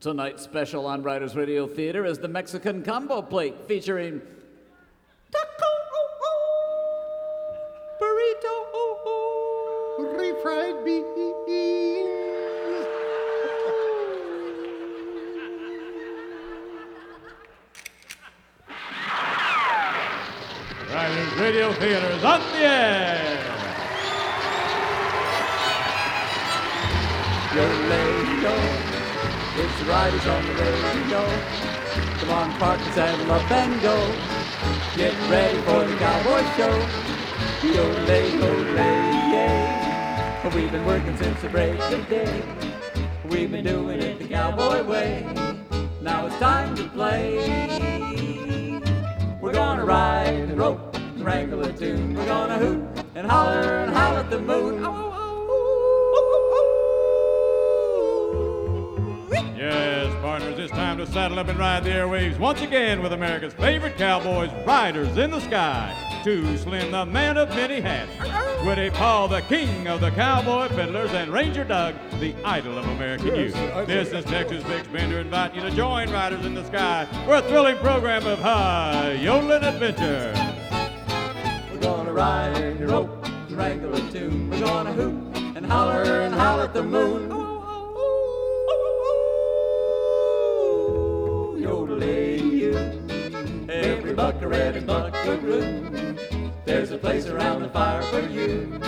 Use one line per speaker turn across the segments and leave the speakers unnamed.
Tonight's special on Riders Radio Theater is the Mexican Combo Plate featuring the moon. Oh, oh, oh,
Yes, partners, it's time to saddle up and ride the airwaves once again with America's favorite cowboys, Riders in the Sky. Too Slim, the man of many hats. Woody Paul, the king of the cowboy fiddlers, and Ranger Doug, the idol of American youth. This is Texas Bix Bender inviting you to join Riders in the Sky for a thrilling program of high yodeling adventure.
We're gonna ride and rope and wrangle a tune. We're gonna hoot and holler and howl at the moon. Every buckaroo and buckaroo. There's a place around the fire for you.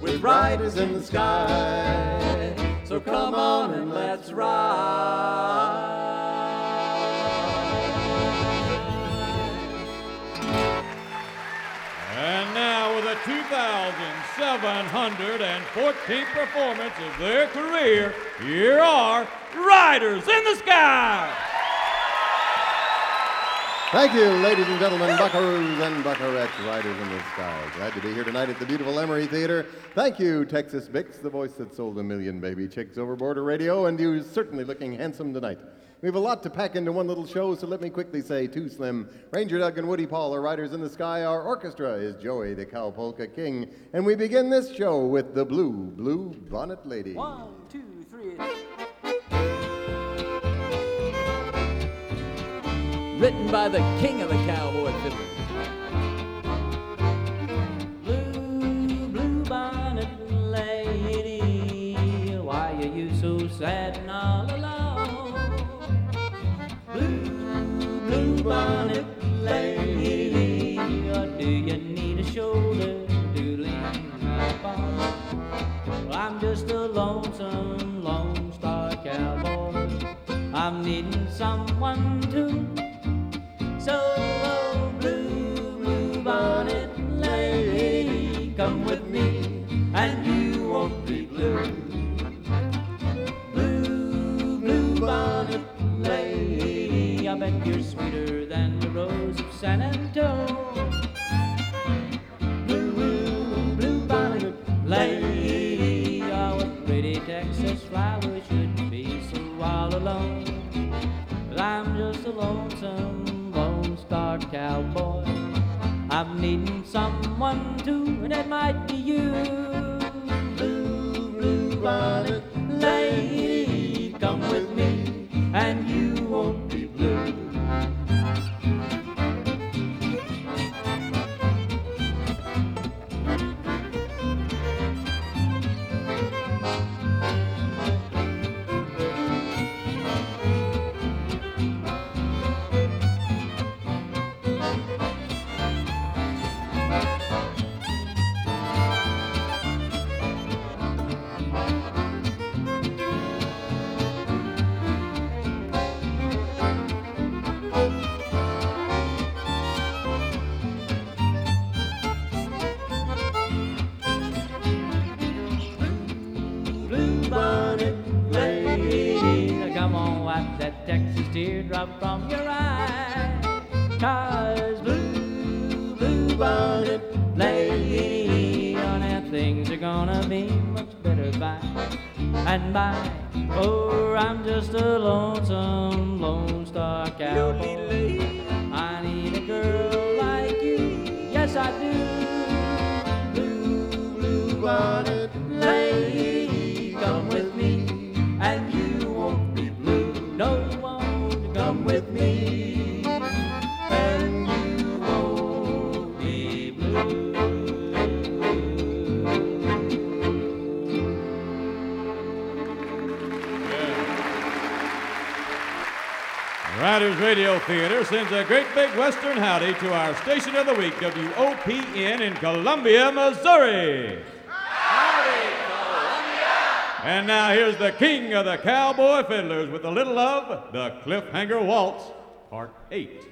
With riders in the sky. So come on and let's ride.
2,714th performance of their career, here are Riders in the Sky.
Thank you, ladies and gentlemen, buckaroos and buckarettes, riders in the sky. Glad to be here tonight at the beautiful Emery Theater. Thank you, Texas Bix, the voice that sold a million baby chicks over border radio, and you're certainly looking handsome tonight. We have a lot to pack into one little show, so let me quickly say Too Slim, Ranger Doug, and Woody Paul are riders in the sky. Our orchestra is Joey, the cow polka king, and we begin this show with the Blue, Blue Bonnet Lady.
One, two, three. Written by the king of the cowboy fiddler.
Lonesome Lone Star cowboy. I'm needing someone too, and that might be you. Blue, blue bonnet lady, come with me, and you teardrop from your eye. Cause blue, blue bonnet lady, on that things are gonna be much better by and by. Oh, I'm just a lonesome Lone Star cowboy. I need a girl like you, yes I do.
Riders Radio Theater sends a great big Western howdy to our station of the week, WOPN in Columbia, Missouri. Howdy, Columbia! And now here's the king of the cowboy fiddlers with a little of the Cliffhanger Waltz, Part 8.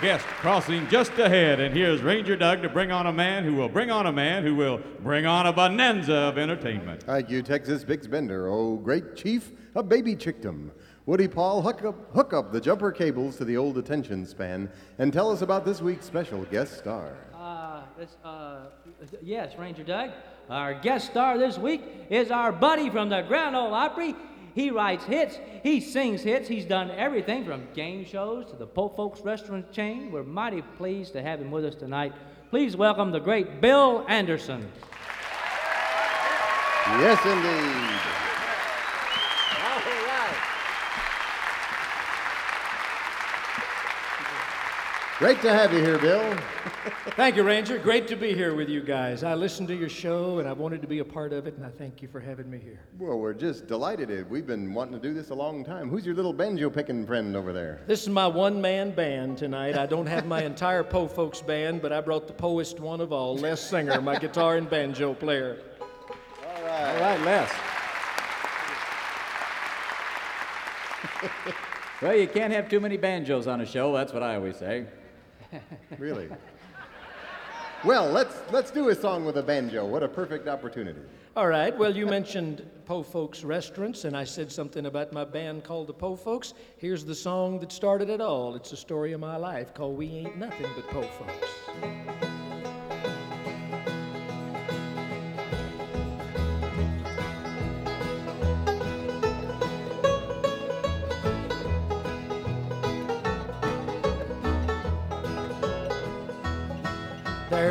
Guest crossing just ahead, and here's Ranger Doug to bring on a man who will bring on a man who will bring on a bonanza of entertainment.
Thank you, Texas Bix Bender. Oh, great chief of baby chickdom. Woody Paul, hook up, hook up the jumper cables to the old attention span and tell us about this week's special guest star.
Uh, this, uh, yes, Ranger Doug. Our guest star this week is our buddy from the Grand Ole Opry. He writes hits, he sings hits, he's done everything from game shows to the Po Folks restaurant chain. We're mighty pleased to have him with us tonight. Please welcome the great Bill Anderson.
Yes, indeed. Great to have you here, Bill.
Thank you, Ranger. Great to be here with you guys. I listened to your show and I wanted to be a part of it, and I thank you for having me here.
Well, we're just delighted. We've been wanting to do this a long time. Who's your little banjo picking friend over there?
This is my one man band tonight. I don't have my entire Po Folks band, but I brought the poest one of all, Les Singer, my guitar and banjo player.
All right.
All right, Les. well, you can't have too many banjos on a show. That's what I always say.
Really? well, let's let's do a song with a banjo. What a perfect opportunity.
All right, well, you mentioned Po Folks restaurants, and I said something about my band called the Po Folks. Here's the song that started it all. It's a story of my life called We Ain't Nothing But Po Folks.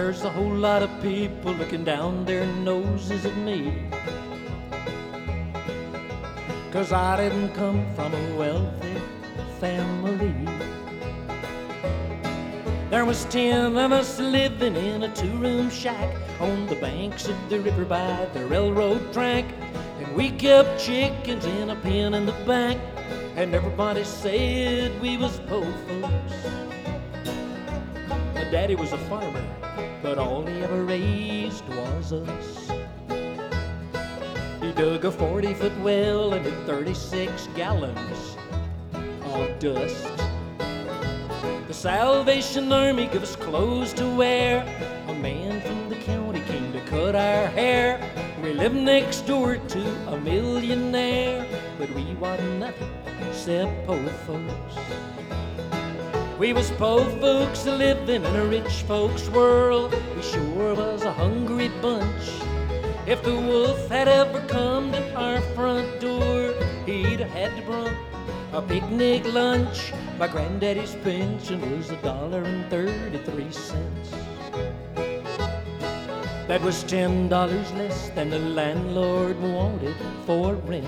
There's a whole lot of people looking down their noses at me. Cause I didn't come from a wealthy family. There was ten of us living in a two-room shack on the banks of the river by the railroad track. And we kept chickens in a pen in the back. And everybody said we was poor folks. My daddy was a farmer, but all he ever raised was us. He dug a 40 foot well and hid 36 gallons of dust. The Salvation Army gave us clothes to wear. A man from the county came to cut our hair. We lived next door to a millionaire, but we wasn't nothing except poor folks. We was poor folks living in a rich folks world. We sure was a hungry bunch. If the wolf had ever come to our front door, he'd have had to bring a picnic lunch. My granddaddy's pension was a dollar and thirty-three cents. That was ten dollars less than the landlord wanted for rent.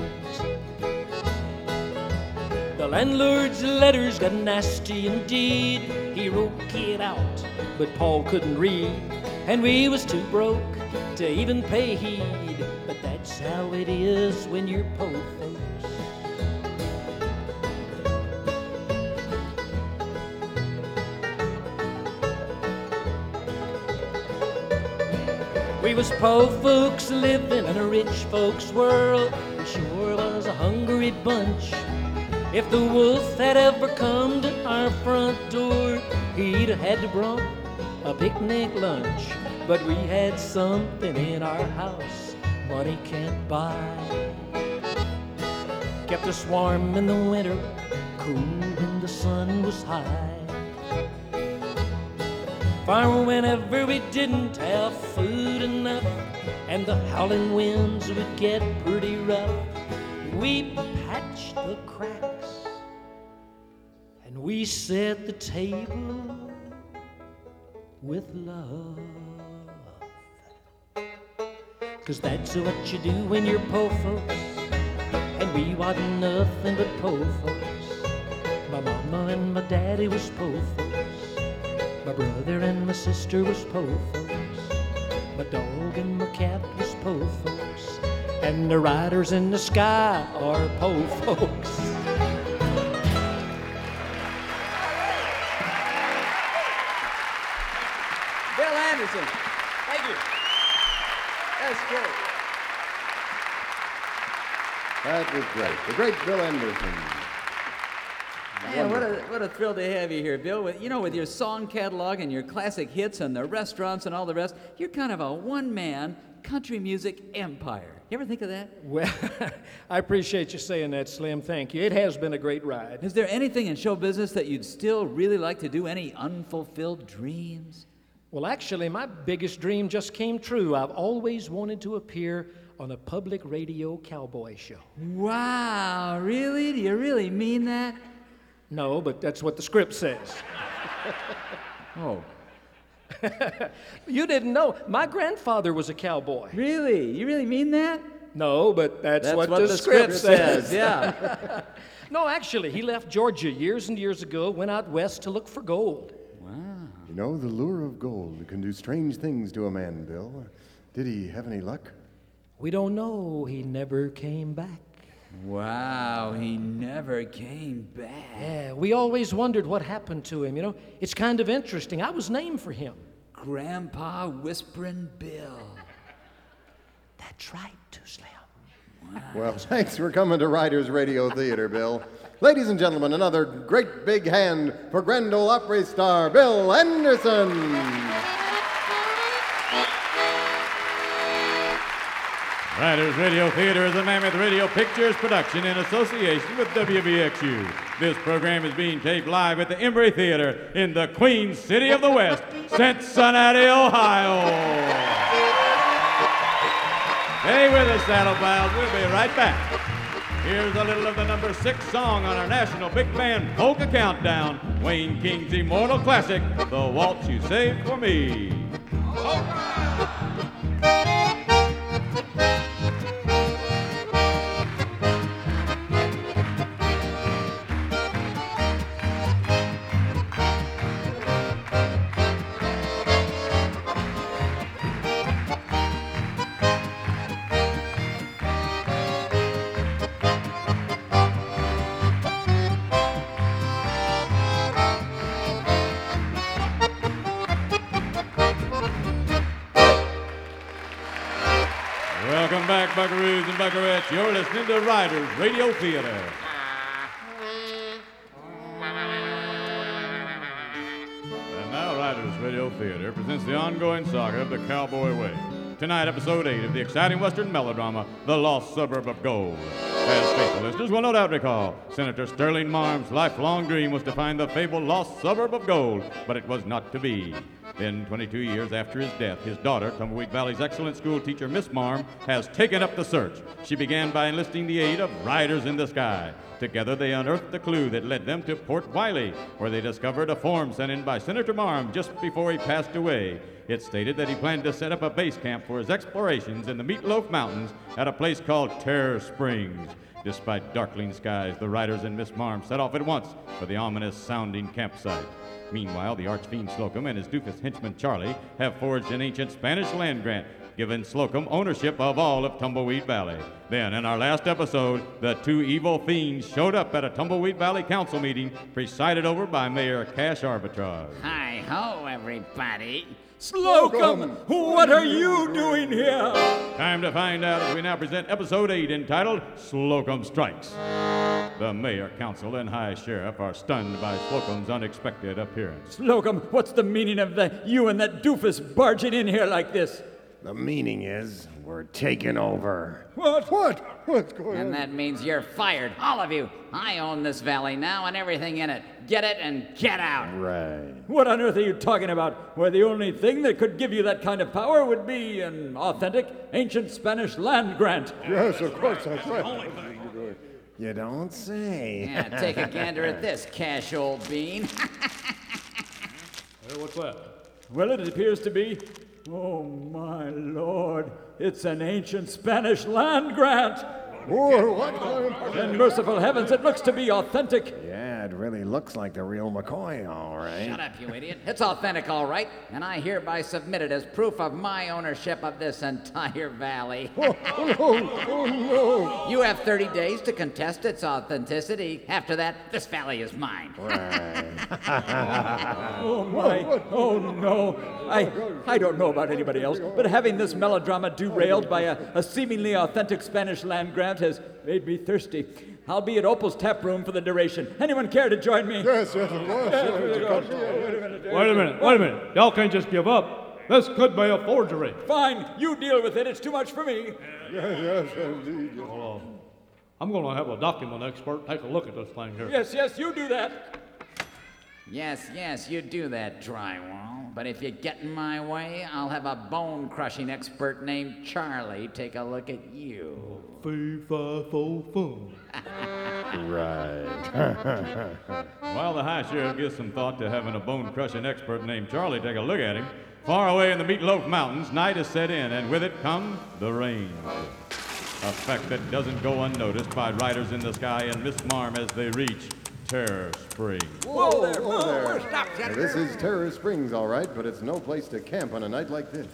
The landlord's letters got nasty indeed. He wrote kid out, but Paul couldn't read. And we was too broke to even pay heed. But that's how it is when you're poor, folks. We was poor folks living in a rich folks world. We sure was a hungry bunch. If the wolf had ever come to our front door, he'd have had to bring a picnic lunch. But we had something in our house money can't buy. kept us warm in the winter, cool when the sun was high. For whenever we didn't have food enough and the howling winds would get pretty rough, we patched the cracks and we set the table with love. Cause that's what you do when you're poor folks. And we wasn't nothing but poor folks. My mama and my daddy was poor folks. My brother and my sister was poor folks. My dog and my cat was poor folks. And the riders in the sky are poor folks.
Great.
The great Bill Anderson.
Man, what a, what a thrill to have you here, Bill. With, you know, with your song catalog and your classic hits and the restaurants and all the rest, you're kind of a one man country music empire. You ever think of that?
Well, I appreciate you saying that, Slim. Thank you. It has been a great ride.
Is there anything in show business that you'd still really like to do? Any unfulfilled dreams?
Well, actually, my biggest dream just came true. I've always wanted to appear on a public radio cowboy show.
Wow, really? Do you really mean that?
No, but that's what the script says.
Oh,
You didn't know. My grandfather was a cowboy.
really? You really mean that?
No, but that's,
That's
what,
what,
the, script, says.
Yeah.
No, actually, he left Georgia years and years ago, went out west to look for gold. Wow.
You know, the lure of gold can do strange things to a man, Bill. Did he have any luck?
We don't know. He never came back.
wow, he never came back.
Yeah, we always wondered what happened to him. You know, it's kind of interesting. I was named for him.
Grandpa Whispering Bill.
That's right, Too Slim.
Well, thanks for coming to Riders Radio Theater, Bill. Ladies and gentlemen, another great big hand for Grand Ole Opry star Bill Anderson.
Riders Radio Theater is a Mammoth Radio Pictures production in association with WVXU. This program is being taped live at the Emery Theater in the Queen City of the West, Cincinnati, Ohio. Stay with us, Saddle Pals. We'll be right back. Here's a little of the number six song on our national big band polka countdown Wayne King's immortal classic, The Waltz You Saved for Me. Welcome buckaroos and buckarettes. You're listening to Riders Radio Theater. And now, Riders Radio Theater presents the ongoing saga of the Cowboy Way. Tonight, episode 8 of the exciting Western melodrama, The Lost Suburb of Gold. As faithful listeners will no doubt recall, Senator Sterling Marm's lifelong dream was to find the fabled lost suburb of gold, but it was not to be. Then, 22 years after his death, his daughter, Tumbleweed Valley's excellent school teacher, Miss Marm, has taken up the search. She began by enlisting the aid of Riders in the Sky. Together, they unearthed the clue that led them to Port Wiley, where they discovered a form sent in by Senator Marm just before he passed away. It stated that he planned to set up a base camp for his explorations in the Meatloaf Mountains at a place called Terror Springs. Despite darkling skies, the riders and Miss Marm set off at once for the ominous sounding campsite. Meanwhile, the archfiend Slocum and his doofus henchman Charlie have forged an ancient Spanish land grant, giving Slocum ownership of all of Tumbleweed Valley. Then, in our last episode, the two evil fiends showed up at a Tumbleweed Valley council meeting presided over by Mayor Cash Arbitrage.
Hi ho, everybody.
Slocum, what are you doing here?
Time to find out as we now present episode 8 entitled Slocum Strikes. The mayor, council, and high sheriff are stunned by Slocum's unexpected appearance.
Slocum, what's the meaning of the you and that doofus barging in here like this?
The meaning is we're taking over.
What? What? What's going on?
And that means you're fired, all of you. I own this valley now and everything in it. Get it and get out.
Right.
What on earth are you talking about? Where the only thing that could give you that kind of power would be an authentic ancient Spanish land grant.
Yes, of course, that's right.
You don't say.
Yeah, take a gander at this, cash old bean.
Hey, what's that? Well, it appears to be. Oh, my lord. It's an ancient Spanish land grant.
Oh, what?
And merciful heavens, it looks to be authentic.
Yeah, it really looks like the real McCoy, all right.
Shut up, you idiot. It's authentic, all right, and I hereby submit it as proof of my ownership of this entire valley.
Oh, no, oh, no.
You have 30 days to contest its authenticity. After that, this valley is mine.
Oh, my. Oh, no. I, I don't know about anybody else, but having this melodrama derailed by a, a seemingly authentic Spanish land grant has made me thirsty. I'll be at Opal's tap room for the duration. Anyone care to join me?
Yes, yes, of course. yes.
Wait a minute, wait a minute. Y'all can't just give up. This could be a forgery.
Fine, you deal with it. It's too much for me.
Yes, yes, indeed. yes.
Well, I'm going to have a document expert take a look at this thing here.
Yes, yes, you do that.
Yes, yes, you do that, drywall. But if you get in my way, I'll have a bone crushing expert named Charlie take a look at you.
Fee, fi, fo, fum.
Right.
While the high sheriff gives some thought to having a bone crushing expert named Charlie take a look at him, far away in the Meatloaf Mountains, night has set in, and with it comes the rain. A fact that doesn't go unnoticed by riders in the sky and Miss Marm as they reach Terror Springs.
Whoa there, whoa there. Now, this is Terror Springs, all right, but it's no place to camp on a night like this.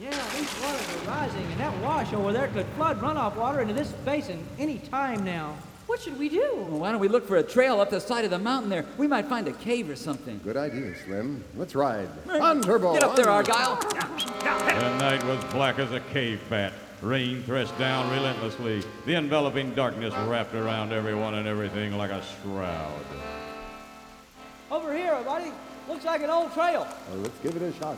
Yeah, these waters are rising, and that wash over there could flood runoff water into this basin any time now.
What should we do? Well, why don't we look for a trail up the side of the mountain there? We might find a cave or something.
Good idea, Slim. Let's ride. On, Turbo!
Get up there,
on.
Argyle.
The night was black as a cave bat. Rain threshed down relentlessly. The enveloping darkness wrapped around everyone and everything like a shroud.
Over here, buddy. Looks like an old trail.
Well, let's give it a shot.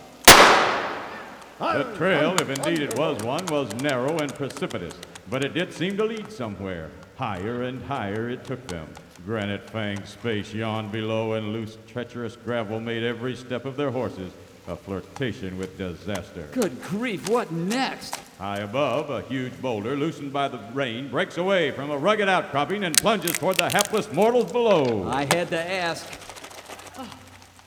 The trail, if indeed it was one, was narrow and precipitous, but it did seem to lead somewhere. Higher and higher it took them. Granite fanged space yawned below, and loose, treacherous gravel made every step of their horses a flirtation with disaster.
Good grief, what next?
High above, a huge boulder, loosened by the rain, breaks away from a rugged outcropping and plunges toward the hapless mortals below.
I had to ask.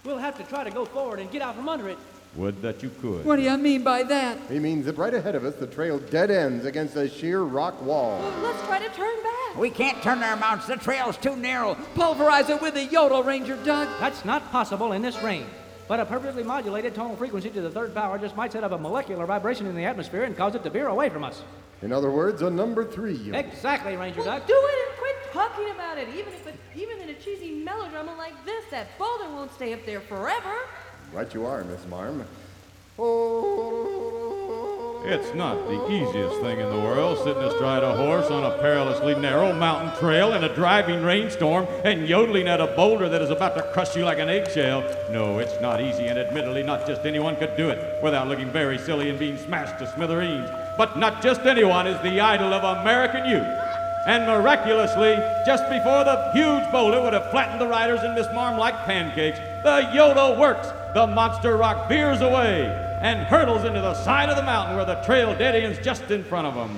We'll have to try to go forward and get out from under it.
Would that you could.
What do you mean by that?
He means that right ahead of us, the trail dead ends against a sheer rock wall.
Let's try to turn back.
We can't turn our mounts. The trail's too narrow.
Pulverize it with a yodel, Ranger Doug.
That's not possible in this rain. But a perfectly modulated tonal frequency to the third power just might set up a molecular vibration in the atmosphere and cause it to veer away from us.
In other words, a number three.
Exactly, Ranger
Well,
Doug.
do it and quit talking about it. Even if it, even in a cheesy melodrama like this, that boulder won't stay up there forever.
Right you are, Miss Marm.
It's not the easiest thing in the world sitting astride a horse on a perilously narrow mountain trail in a driving rainstorm and yodeling at a boulder that is about to crush you like an eggshell. No, it's not easy, and admittedly, not just anyone could do it without looking very silly and being smashed to smithereens. But not just anyone is the idol of American youth. And miraculously, just before the huge boulder would have flattened the riders and Miss Marm like pancakes, the yodel works. The monster rock veers away and hurtles into the side of the mountain where the trail dead ends just in front of them.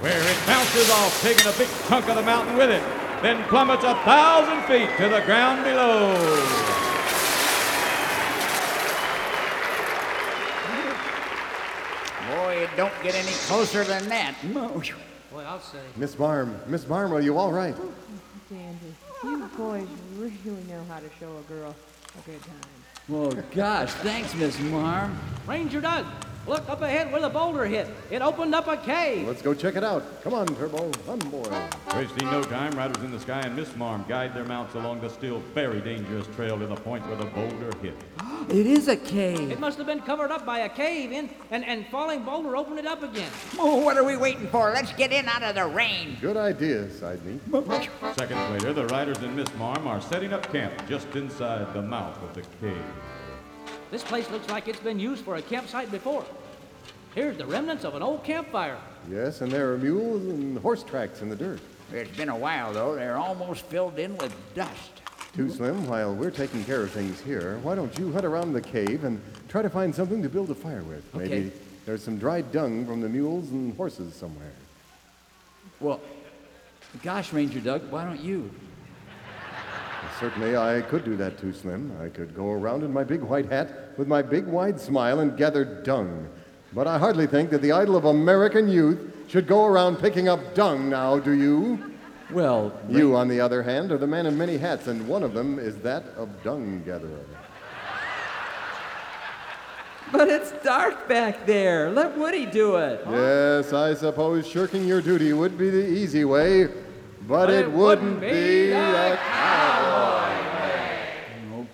Where it bounces off, taking a big chunk of the mountain with it, then plummets a thousand feet to the ground below.
Boy, it don't get any closer than that.
Boy, I'll say.
Miss Marm, Miss Marm, are you all right?
Dandy, you boys really know how to show a girl a good time.
Oh, gosh, thanks, Miss Marm.
Ranger Doug, look up ahead where the boulder hit. It opened up a cave.
Let's go check it out. Come on, Turbo. On board.
Wasting no time, riders in the sky and Miss Marm guide their mounts along the still very dangerous trail to the point where the boulder hit.
It is a cave.
It must have been covered up by a cave in, and, and falling boulder opened it up again.
Oh, what are we waiting for? Let's get in out of the rain.
Good idea, side meat.
Seconds later, the riders and Miss Marm are setting up camp just inside the mouth of the cave.
This place looks like it's been used for a campsite before. Here's the remnants of an old campfire.
Yes, and there are mules and horse tracks in the dirt.
It's been a while, though. They're almost filled in with dust.
Too Slim, while we're taking care of things here, why don't you hunt around the cave and try to find something to build a fire with?
Okay.
Maybe there's some dried dung from the mules and horses somewhere.
Well, gosh, Ranger Doug, why don't you?
Certainly, I could do that too, Slim. I could go around in my big white hat with my big wide smile and gather dung. But I hardly think that the idol of American youth should go around picking up dung now, do you?
Well,
You, on the other hand, are the man of many hats, and one of them is that of dung gatherer.
But it's dark back there. Let Woody do it.
Yes, I suppose shirking your duty would be the easy way, but, it, wouldn't be a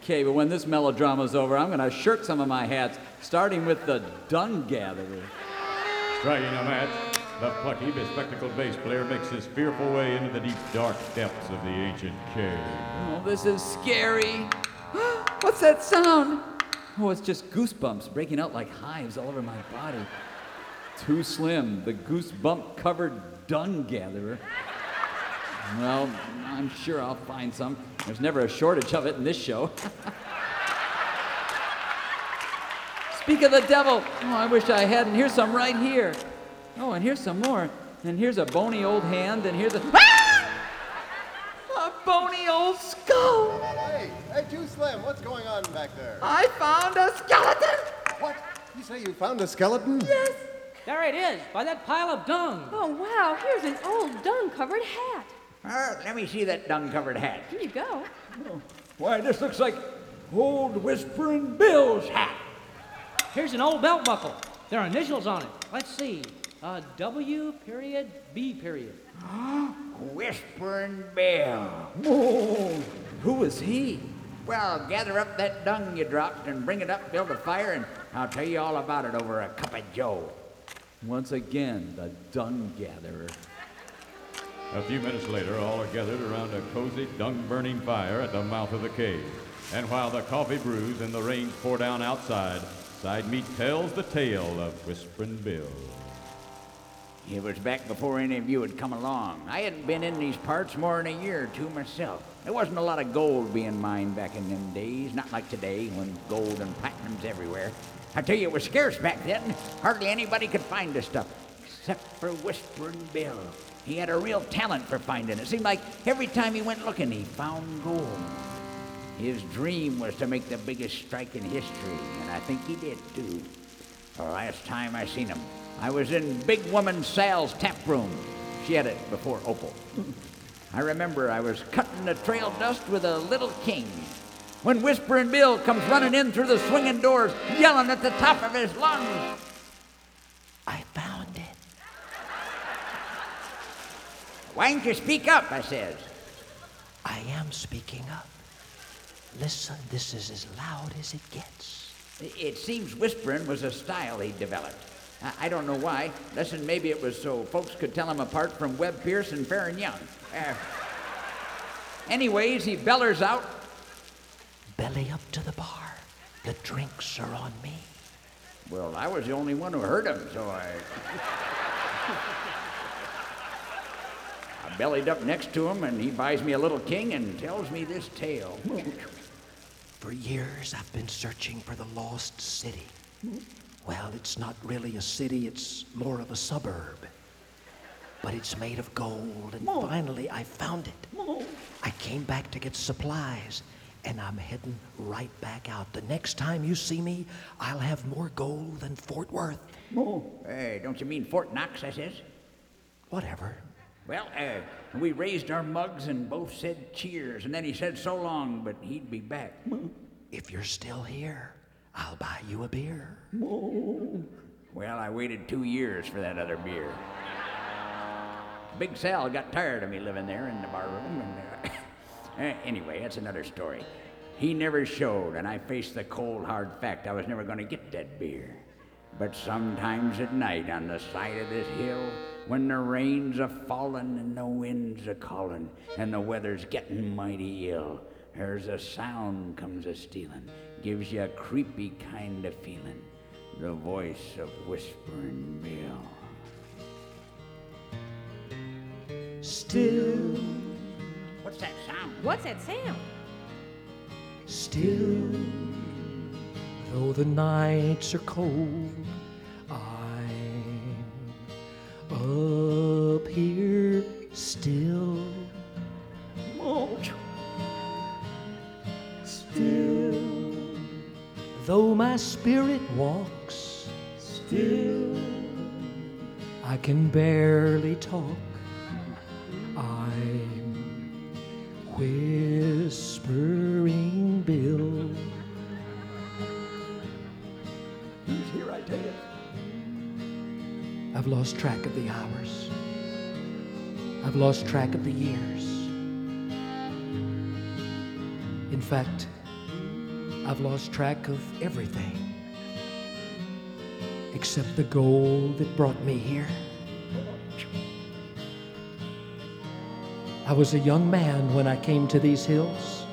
Okay, but when this melodrama's over, I'm going to shirt some of my hats, starting with the dung gatherer.
Striking a match, the plucky, bespectacled bass player makes his fearful way into the deep, dark depths of the ancient cave.
Oh, this is scary. What's that sound? Oh, it's just goosebumps breaking out like hives all over my body. Too slim, the goosebump covered dung gatherer. Well, I'm sure I'll find some. There's never a shortage of it in this show. Speak of the devil. Oh, I wish I hadn't. Here's some right here. Oh, and here's some more. And here's a bony old hand, and here's a. Ah! A bony old skull.
Hey, hey, Too Slim, what's going on back there?
I found a skeleton.
What? You say you found a skeleton?
Yes.
There it is, by that pile of dung.
Oh, wow. Here's an old dung-covered hat.
Uh, let me see that dung-covered hat.
Here you go.
Why, this looks like old Whispering Bill's hat.
Here's an old belt buckle. There are initials on it. Let's see. Uh, W period B period.
Whispering Bill.
Oh, who is he?
Well, gather up that dung you dropped and bring it up, build a fire, and I'll tell you all about it over a cup of joe.
Once again, the dung gatherer.
A few minutes later, all are gathered around a cozy, dung-burning fire at the mouth of the cave. And while the coffee brews and the rains pour down outside, side meat tells the tale of Whispering Bill.
It was back before any of you had come along. I hadn't been in these parts more than a year or two myself. There wasn't a lot of gold being mined back in them days, not like today when gold and platinum's everywhere. I tell you, it was scarce back then. Hardly anybody could find the stuff, except for Whispering Bill. He had a real talent for finding it. Seemed like every time he went looking, he found gold. His dream was to make the biggest strike in history, and I think he did too. The last time I seen him, I was in Big Woman Sal's tap room. She had it before Opal. I remember I was cutting the trail dust with a little king when Whispering Bill comes running in through the swinging doors, yelling at the top of his lungs. I found it. Why don't you speak up? I says.
I am speaking up. Listen, this is as loud as it gets.
It seems whispering was a style he developed. I- don't know why. Listen, maybe it was so folks could tell him apart from Webb Pierce and Faron Young. Uh, anyways, he bellers out.
Belly up to the bar. The drinks are on me.
Well, I was the only one who heard him, so I. Bellied up next to him, and he buys me a little king and tells me this tale.
For years, I've been searching for the lost city. Well, it's not really a city, it's more of a suburb. But it's made of gold, and finally I found it. I came back to get supplies, and I'm heading right back out. The next time you see me, I'll have more gold than Fort Worth.
Hey, eh, don't you mean Fort Knox? I says.
Whatever.
Well, uh, we raised our mugs and both said cheers, and then he said so long, but he'd be back.
If you're still here, I'll buy you a beer.
Well, I waited two years for that other beer. Big Sal got tired of me living there in the bar room, and uh, eh, anyway, that's another story. He never showed, and I faced the cold, hard fact I was never going to get that beer. But sometimes at night on the side of this hill, when the rains a falling and the winds a calling and the weather's getting mighty ill, there's a sound comes a stealing, gives you a creepy kind of feeling. the voice of Whispering Bill.
Still,
What's that sound?
What's that sound?
still, though the nights are cold, up here still. Still, though my spirit walks, still, I can barely talk. I'm whispering I've lost track of the hours. I've lost track of the years. In fact, I've lost track of everything except the goal that brought me here. I was a young man when I came to these hills.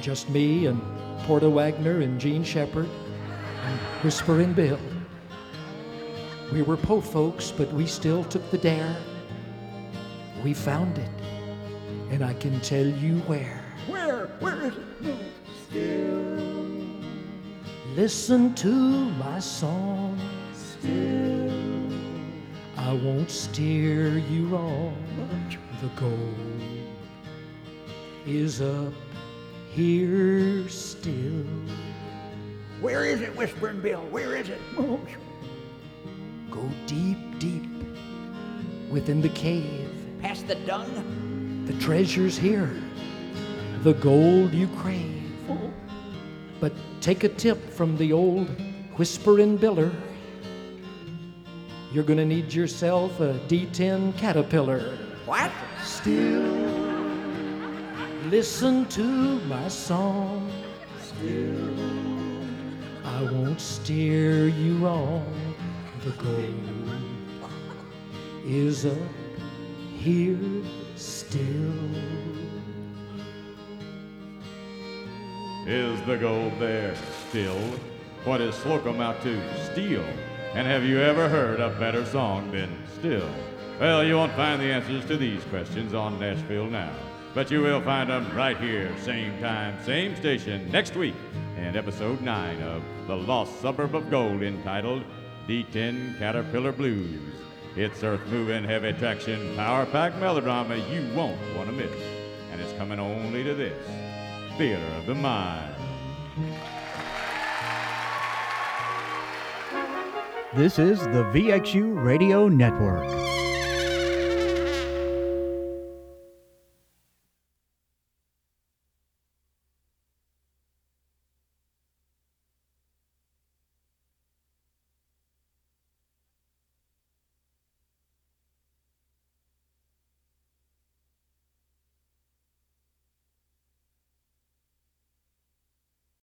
Just me and Porter Wagoner and Jean Shepard and Whispering Bill. We were po folks, but we still took the dare. We found it, and I can tell you where.
Where? Where is it? Still.
Listen to my song. Still, I won't steer you wrong. The goal is up here still.
Where is it, Whispering Bill? Where is it?
Go deep, deep within the cave.
Past the dung?
The treasure's here, the gold you crave. But take a tip from the old whisperin' biller. You're gonna need yourself a D10 caterpillar.
What?
Still, listen to my song. Still, I won't steer you wrong. The gold is up here still.
Is the gold there still? What is Slocum out to steal? And have you ever heard a better song than Still? Well, you won't find the answers to these questions on Nashville Now, but you will find them right here, same time, same station, next week, in episode 9 of The Lost Suburb of Gold, entitled D10 Caterpillar Blues. It's earth moving, heavy traction, power packed melodrama you won't want to miss. And it's coming only to this Theater of the Mind.
This is the VXU Radio Network.